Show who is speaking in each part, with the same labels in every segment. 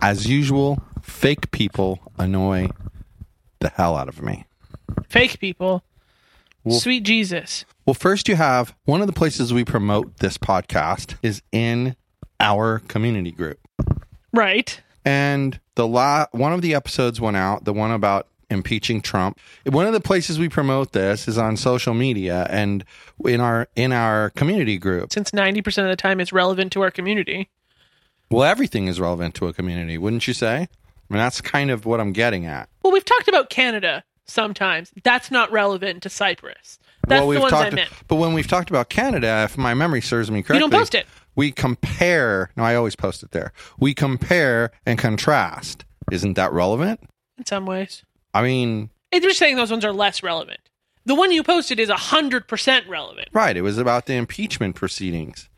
Speaker 1: As usual, fake people annoy the hell out of me.
Speaker 2: Fake people.
Speaker 1: Well-
Speaker 2: Sweet Jesus.
Speaker 1: Well, first you have one of the places we promote this podcast is in our community group.
Speaker 2: Right.
Speaker 1: And the la- one of the episodes went out, the one about impeaching Trump. One of the places we promote this is on social media and in our in our community group.
Speaker 2: Since 90% of the time it's relevant to our community.
Speaker 1: Well, everything is relevant to a community, wouldn't you say? I mean, that's kind of what I'm getting at.
Speaker 2: Well, we've talked about Canada sometimes. That's not relevant to Cypress. That's
Speaker 1: well,
Speaker 2: the ones I meant.
Speaker 1: But when we've talked about Canada, if my memory serves me correctly,
Speaker 2: You don't post it.
Speaker 1: We compare. No, I always post it there. We compare and contrast. Isn't that relevant?
Speaker 2: In some ways.
Speaker 1: I mean,
Speaker 2: It's just saying those ones are less relevant. The one you posted is 100% relevant.
Speaker 1: right. It was about the impeachment proceedings.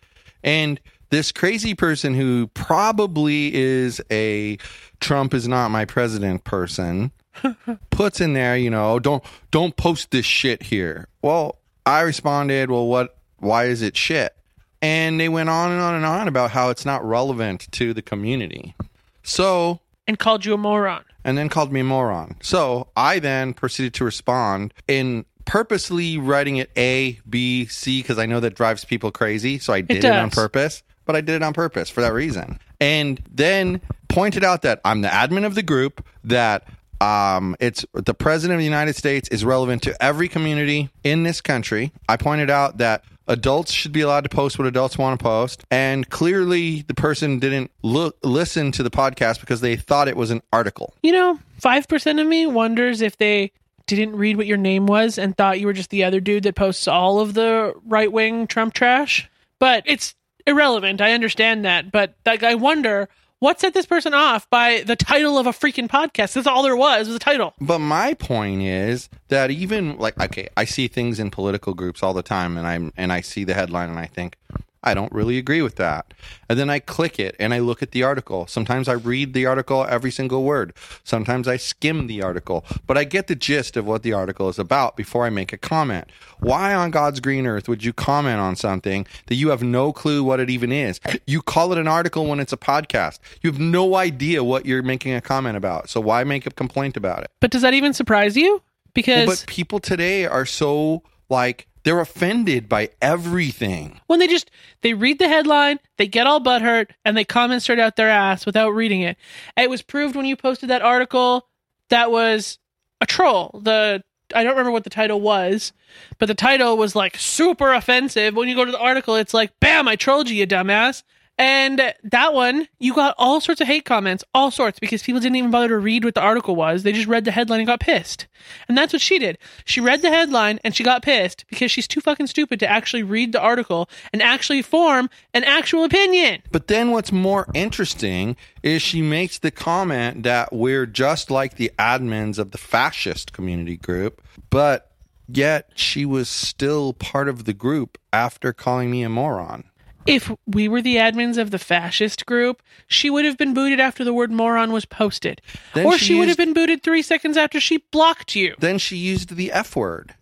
Speaker 1: And this crazy person who probably is a Trump is not my president person puts in there, you know, don't don't post this shit here. Well, I responded, well, what why is it shit? And they went on and on and on about how it's not relevant to the community. So
Speaker 2: And called you a moron.
Speaker 1: and then called me a moron. So I then proceeded to respond in purposely writing it A, B, C, because I know that drives people crazy. So I did it, on purpose, but I did it on purpose for that reason. And then pointed out that I'm the admin of the group, that um, it's the president of the United States is relevant to every community in this country. I pointed out that adults should be allowed to post what adults want to post, and clearly the person didn't look listen to the podcast because they thought it was an article.
Speaker 2: You know, 5% of me wonders if they didn't read what your name was and thought you were just the other dude that posts all of the right wing Trump trash. But it's irrelevant. I understand that. But like, I wonder what set this person off by the title of a freaking podcast. That's all there was, was a title.
Speaker 1: But my point is that even like okay, I see things in political groups all the time and I'm and I see the headline and I think I don't really agree with that. And then I click it and I look at the article. Sometimes I read the article every single word. Sometimes I skim the article, but I get the gist of what the article is about before I make a comment. Why on God's green earth would you comment on something that you have no clue what it even is? You call it an article when it's a podcast. You have no idea what you're making a comment about. So why make a complaint about it?
Speaker 2: But does that even surprise you? Because
Speaker 1: Well, but people today are so like they're offended by everything.
Speaker 2: when they just they read the headline, they get all butthurt, and they comment straight out their ass without reading it. It was proved when you posted that article that was a troll. The I don't remember what the title was, but the title was like super offensive. When you go to the article, it's like, "Bam! I trolled you, you dumbass." And that one, you got all sorts of hate comments, all sorts, because people didn't even bother to read what the article was. They just read the headline and got pissed. And that's what she did. She read the headline and she got pissed because she's too fucking stupid to actually read the article and actually form an actual opinion.
Speaker 1: But then what's more interesting is she makes the comment that we're just like the admins of the fascist community group, but yet she was still part of the group after calling me a moron.
Speaker 2: If we were the admins of the fascist group, she would have been booted after the word moron was posted.
Speaker 1: Then
Speaker 2: or
Speaker 1: she
Speaker 2: she, would
Speaker 1: used-
Speaker 2: have been booted three seconds after she blocked you.
Speaker 1: Then she used the F word.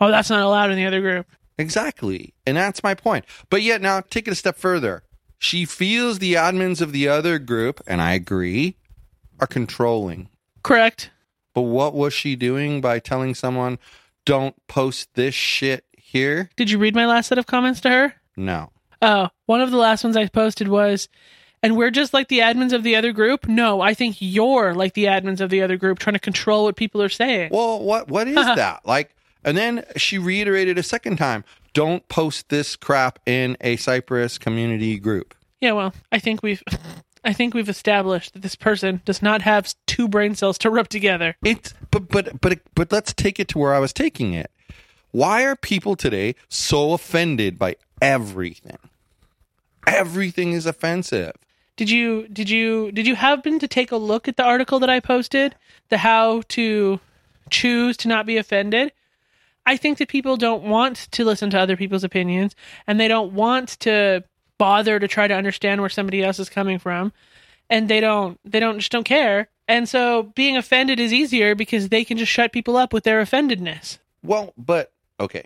Speaker 2: Oh, that's not allowed in the other group.
Speaker 1: Exactly. And that's my point. But yet now take it a step further. She feels the admins of the other group, and I agree, are controlling.
Speaker 2: Correct.
Speaker 1: But what was she doing by telling someone, don't post this shit here?
Speaker 2: Did you read my last set of comments to her?
Speaker 1: No.
Speaker 2: Oh, one of the last ones I posted was and we're just like the admins of the other group. No, I think you're like the admins of the other group trying to control what people are saying.
Speaker 1: Well, what what is that? Like and then she reiterated a second time, don't post this crap in a Cypress community group.
Speaker 2: Yeah, well, I think we've I think we've established that this person does not have two brain cells to rub together.
Speaker 1: It's but but but but let's take it to where I was taking it. Why are people today so offended by everything? Everything is offensive.
Speaker 2: Did you did you did you happen to take a look at the article that I posted? The how to choose to not be offended? I think that people don't want to listen to other people's opinions and they don't want to bother to try to understand where somebody else is coming from and they don't they don't just don't care. And so being offended is easier because they can just shut people up with their offendedness.
Speaker 1: Well, but okay.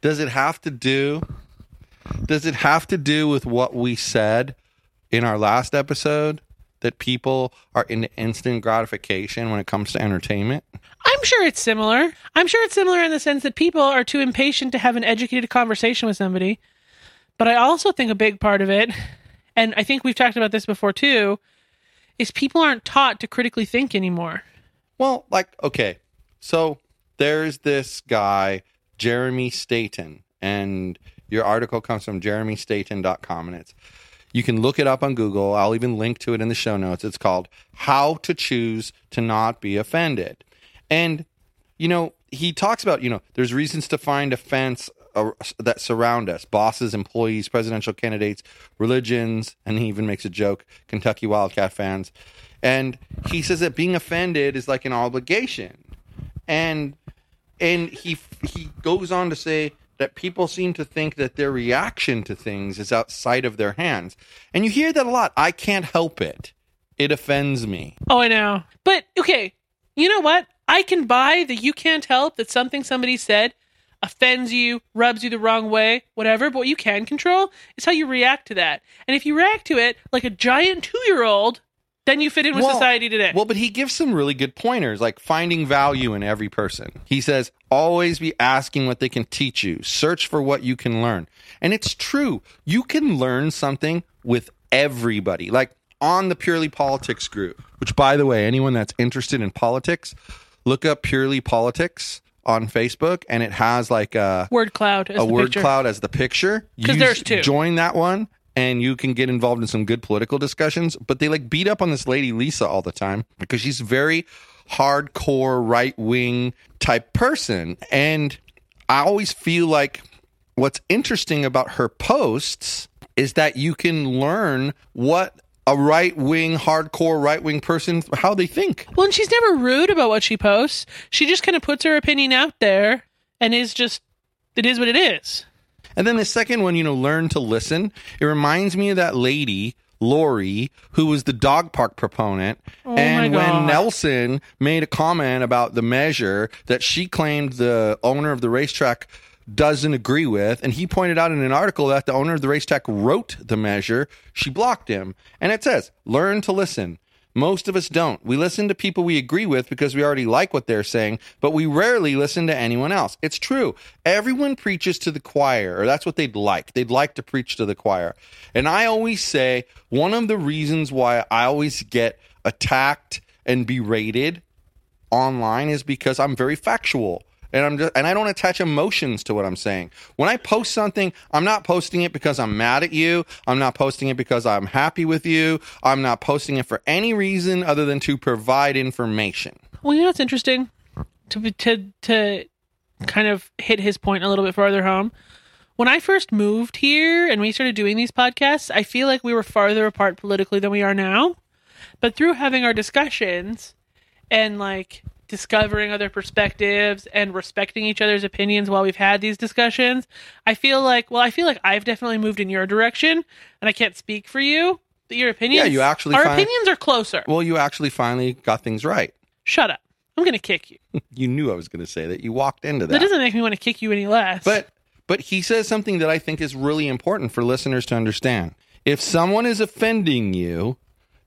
Speaker 1: Does it have to do does it have to do with what we said in our last episode that people are into instant gratification when it comes to entertainment?
Speaker 2: I'm sure it's similar. I'm sure it's similar in the sense that people are too impatient to have an educated conversation with somebody. But I also think a big part of it, and I think we've talked about this before too, is people aren't taught to critically think anymore.
Speaker 1: Well, like, okay. So there's this guy, Jeremy Statton, and your article comes from jeremystatton.com and it's you can look it up on Google. I'll even link to it in the show notes. It's called How to Choose to Not Be Offended. And you know, he talks about, you know, there's reasons to find offense that surround us bosses, employees, presidential candidates, religions, and he even makes a joke Kentucky Wildcat fans. And he says that being offended is like an obligation. And and he he goes on to say that people seem to think that their reaction to things is outside of their hands. And you hear that a lot. I can't help it. It offends me.
Speaker 2: Oh, I know. But okay, you know what? I can buy that you can't help that something somebody said offends you, rubs you the wrong way, whatever. But what you can control is how you react to that. And if you react to it like a giant two year old, then you fit in with
Speaker 1: Well-
Speaker 2: society today.
Speaker 1: Well, but he gives some really good pointers, like finding value in every person. He says, always be asking what they can teach you, search for what you can learn. And it's true. You can learn something with everybody. Like on the Purely Politics group, which, by the way, anyone that's interested in politics, look up Purely Politics on Facebook, and it has like a
Speaker 2: word cloud as
Speaker 1: a
Speaker 2: the
Speaker 1: word
Speaker 2: picture.
Speaker 1: cloud as the picture.
Speaker 2: 'Cause
Speaker 1: Use-
Speaker 2: there's two.
Speaker 1: Join that one, and you can get involved in some good political discussions. But they like beat up on this lady Lisa all the time because she's very hardcore right wing type person, and I always feel like what's interesting about her posts is that you can learn what a right wing, hardcore right wing person how they think.
Speaker 2: Well, and she's never rude about what she posts. She just kind of puts her opinion out there and is just, it is what it is.
Speaker 1: And then the second one, you know, learn to listen. It reminds me of that lady, Lori, who was the dog park proponent.
Speaker 2: Oh
Speaker 1: and when Nelson made a comment about the measure that she claimed the owner of the racetrack doesn't agree with, and he pointed out in an article that the owner of the racetrack wrote the measure, she blocked him. And it says, learn to listen. Most of us don't. We listen to people we agree with because we already like what they're saying, but we rarely listen to anyone else. It's true. Everyone preaches to the choir, or that's what they'd like. They'd like to preach to the choir. And I always say one of the reasons why I always get attacked and berated online is because I'm very factual. And I'm just, and I don't attach emotions to what I'm saying. When I post something, I'm not posting it because I'm mad at you. I'm not posting it because I'm happy with you. I'm not posting it for any reason other than to provide information.
Speaker 2: Well, you know what's interesting? To, to, to kind of hit his point a little bit farther home. When I first moved here and we started doing these podcasts, I feel like we were farther apart politically than we are now. But through having our discussions and like discovering other perspectives and respecting each other's opinions while we've had these discussions, I feel like, well, I feel like I've definitely moved in your direction and I can't speak for you. But your opinions, yeah,
Speaker 1: you actually
Speaker 2: our
Speaker 1: find-
Speaker 2: opinions are closer.
Speaker 1: Well, you actually finally got things right.
Speaker 2: Shut up. I'm going to kick you.
Speaker 1: You knew I was going to say that. You walked into
Speaker 2: That
Speaker 1: that.
Speaker 2: doesn't make me want to kick you any less.
Speaker 1: But but he says something that I think is really important for listeners to understand. If someone is offending you,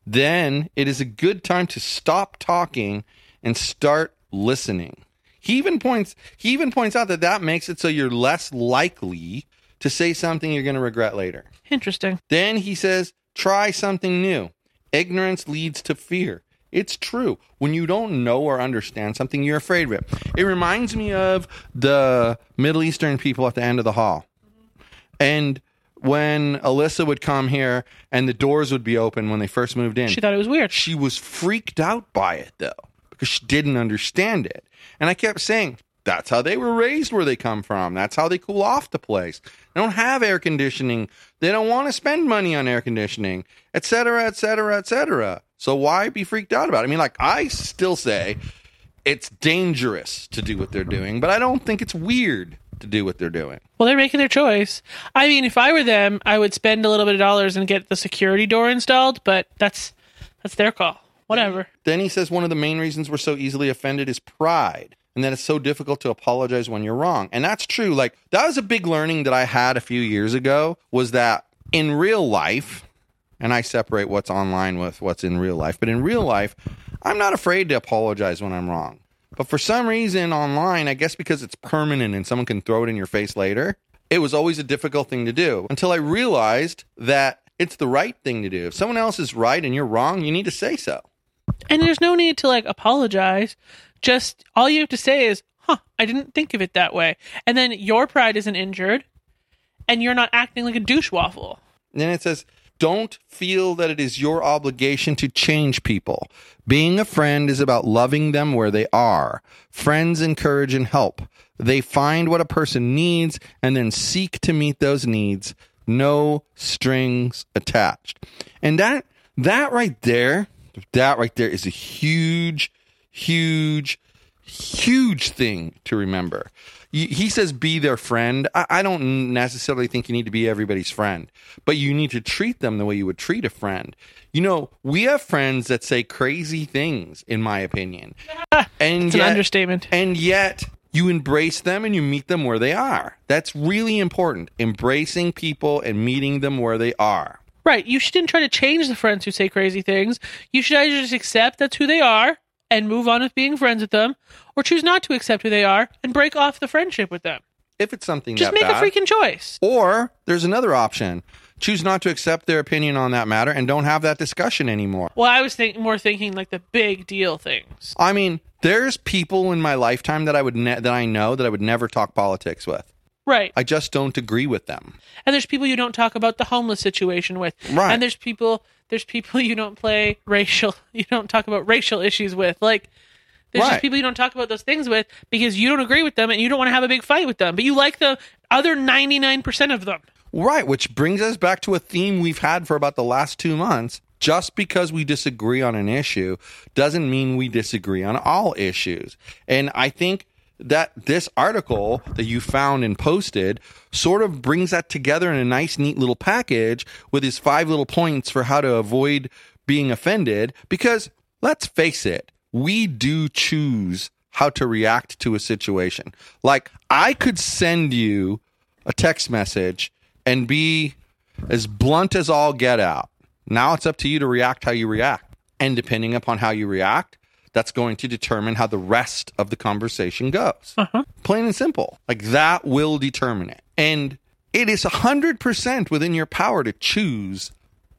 Speaker 1: then it is a good time to stop talking and start listening. He even points he even points out that that makes it so you're less likely to say something you're going to regret later.
Speaker 2: interesting.
Speaker 1: Then he says Try something new. Ignorance leads to fear. It's true. When you don't know or understand something, you're afraid of it. It reminds me of the Middle Eastern people at the end of the hall. And when Alyssa would come here and the doors would be open when they first moved in,
Speaker 2: She thought it was weird.
Speaker 1: she was freaked out by it though because she didn't understand it. And i kept saying that's how they were raised where they come from. That's how they cool off the place. They don't have air conditioning. They don't want to spend money on air conditioning etc etc etc so why be freaked out about it? I mean like i still say it's dangerous to do what they're doing but i don't think it's weird to do what they're doing.
Speaker 2: Well, they're making their choice. I mean, if I were them, I would spend a little bit of dollars and get the security door installed, but that's that's their call. Whatever.
Speaker 1: Then he says one of the main reasons we're so easily offended is pride. And that it's so difficult to apologize when you're wrong. And that's true. Like that was a big learning that I had a few years ago was that in real life, and I separate what's online with what's in real life, but in real life, I'm not afraid to apologize when I'm wrong. But for some reason online, I guess because it's permanent and someone can throw it in your face later, it was always a difficult thing to do until I realized that it's the right thing to do. If someone else is right and you're wrong, you need to say so.
Speaker 2: And there's no need to like apologize. Just all you have to say is, "Huh, I didn't think of it that way." And then your pride isn't injured and you're not acting like a douche waffle.
Speaker 1: And then it says, don't feel that it is your obligation to change people. Being a friend is about loving them where they are. Friends encourage and help. They find what a person needs and then seek to meet those needs. No strings attached. And that, that right there, that right there is a huge, huge, huge thing to remember. He says, be their friend. I, don't necessarily think you need to be everybody's friend, but you need to treat them the way you would treat a friend. You know, we have friends that say crazy things, in my opinion. And
Speaker 2: It's an understatement.
Speaker 1: and yet you embrace them and you meet them where they are. That's really important. Embracing people and meeting them where they are.
Speaker 2: Right. You shouldn't try to change the friends who say crazy things. You should either just accept that's who they are and move on with being friends with them, or choose not to accept who they are and break off the friendship with them.
Speaker 1: If it's something
Speaker 2: Just make
Speaker 1: bad.
Speaker 2: a freaking choice.
Speaker 1: Or there's another option. Choose not to accept their opinion on that matter and don't have that discussion anymore.
Speaker 2: Well, I was think- more thinking like the big deal things.
Speaker 1: I mean, there's people in my lifetime that I would ne- that I know that I would never talk politics with.
Speaker 2: Right.
Speaker 1: I just don't agree with them.
Speaker 2: and there's people you don't talk about the homeless situation with.
Speaker 1: Right.
Speaker 2: And there's people there's people you don't play racial you don't talk about racial issues with. Like there's
Speaker 1: Right.
Speaker 2: just people you don't talk about those things with because you don't agree with them and you don't want to have a big fight with them. But you like the other 99% of them.
Speaker 1: Right, which brings us back to a theme we've had for about the last 2 months. Just because we disagree on an issue doesn't mean we disagree on all issues. And I think that this article that you found and posted sort of brings that together in a nice, neat little package with his five little points for how to avoid being offended. Because let's face it, we do choose how to react to a situation. Like, I could send you a text message and be as blunt as all get out. Now it's up to you to react how you react. And depending upon how you react, that's going to determine how the rest of the conversation goes. Uh-huh. Plain and simple. Like that will determine it. And it is 100% within your power to choose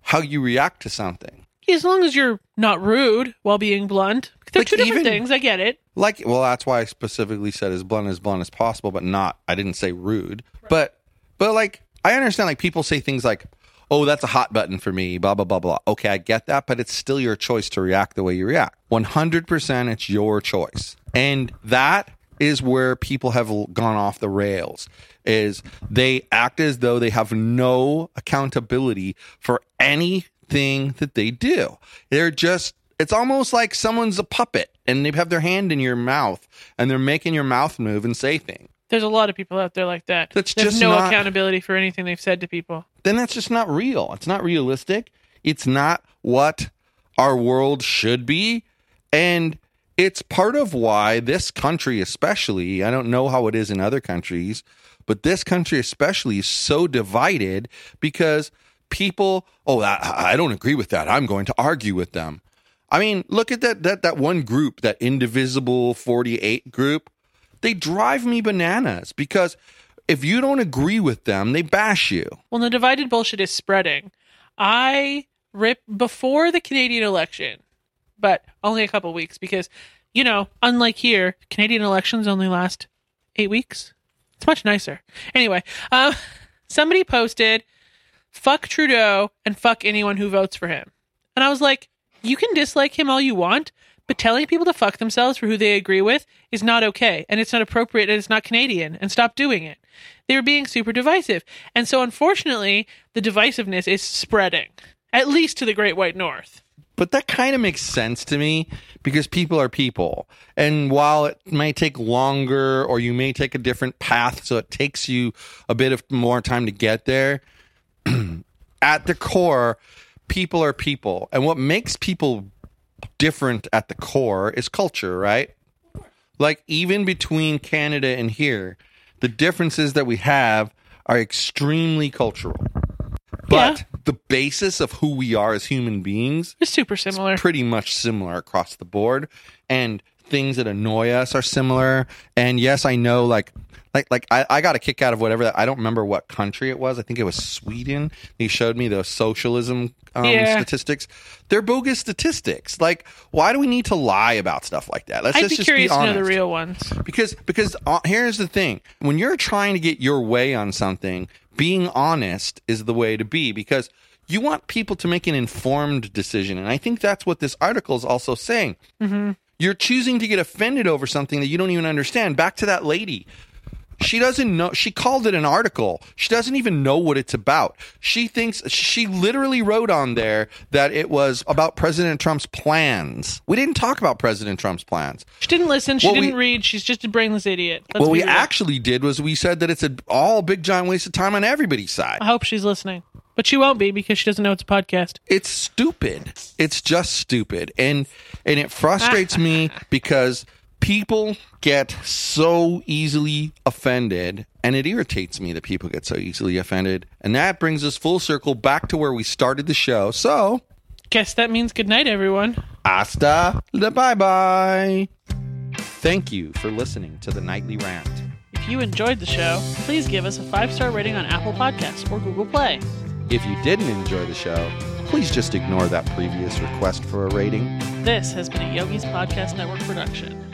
Speaker 1: how you react to something.
Speaker 2: As long as you're not rude while being blunt. They're
Speaker 1: Like,
Speaker 2: two different
Speaker 1: even-
Speaker 2: things. I get it.
Speaker 1: Like, well, that's why I specifically said as blunt as blunt as possible, but not, I didn't say rude. But, but like, I understand, like, people say things like, oh, that's a hot button for me, blah, blah, blah, blah. Okay, I get that, but it's still your choice to react the way you react. 100% it's your choice. And that is where people have gone off the rails is they act as though they have no accountability for anything that they do. They're just it's almost like someone's a puppet and they have their hand in your mouth and they're making your mouth move and say things.
Speaker 2: There's a lot of people out there like that.
Speaker 1: That's
Speaker 2: There's
Speaker 1: just
Speaker 2: no
Speaker 1: not-
Speaker 2: accountability for anything they've said to people.
Speaker 1: Then that's just not real. It's not realistic. It's not what our world should be. And it's part of why this country, especially, I don't know how it is in other countries, but this country especially is so divided because people, oh, I, I don't agree with that. I'm going to argue with them. I mean, look at that that that one group, that indivisible 48 group. They drive me bananas because if you don't agree with them, they bash you.
Speaker 2: Well, the divided bullshit is spreading. I rip before the Canadian election, but only a couple weeks because, you know, unlike here, Canadian elections only last eight weeks. It's much nicer. Anyway, um, somebody posted, fuck Trudeau and fuck anyone who votes for him. And I was like, you can dislike him all you want, but telling people to fuck themselves for who they agree with is not okay. And it's not appropriate and it's not Canadian. And stop doing it. They were being super divisive. And so, unfortunately, the divisiveness is spreading, at least to the Great White North.
Speaker 1: But that kind of makes sense to me because people are people. And while it may take longer or you may take a different path, so it takes you a bit of more time to get there, at the core, people are people. And what makes people different at the core is culture, right? Like, even between Canada and here, the differences that we have are extremely cultural. But
Speaker 2: Yeah.
Speaker 1: the basis of who we are as human beings
Speaker 2: is super similar.
Speaker 1: pretty much similar across the board and things that annoy us are similar. And yes i know like like like i, I got a kick out of whatever that i don't remember what country it was. I think it was sweden. He showed me the socialism um,
Speaker 2: Yeah.
Speaker 1: statistics. They're bogus statistics. Like why do we need to lie about stuff like that? Let's
Speaker 2: I'd
Speaker 1: just,
Speaker 2: be
Speaker 1: just
Speaker 2: curious
Speaker 1: be
Speaker 2: to know
Speaker 1: honest.
Speaker 2: the real ones.
Speaker 1: because because uh, here's the thing. When you're trying to get your way on something being honest is the way to be because you want people to make an informed decision. And i think that's what this article is also saying you're choosing to get offended over something that you don't even understand back to that lady she doesn't know she called it an article she doesn't even know what it's about she thinks she literally wrote on there that it was about president trump's plans we didn't talk about president trump's plans
Speaker 2: She didn't listen. She
Speaker 1: we-
Speaker 2: didn't read. She's just a brainless idiot. Let's
Speaker 1: what we
Speaker 2: real.
Speaker 1: actually did was we said that it's a all big giant waste of time on everybody's side.
Speaker 2: I hope she's listening, but she won't be because she doesn't know it's a podcast.
Speaker 1: It's stupid. It's just stupid. And and it frustrates me because people get so easily offended and it irritates me that people get so easily offended. And that brings us full circle back to where we started the show. So,
Speaker 2: Guess that means good night, everyone.
Speaker 1: hasta la bye bye. Thank you for listening to the nightly rant.
Speaker 2: If you enjoyed the show, please give us a five star rating on Apple Podcasts or Google Play.
Speaker 1: If you didn't enjoy the show, please just ignore that previous request for a rating.
Speaker 2: This has been a Yogi's Podcast Network production.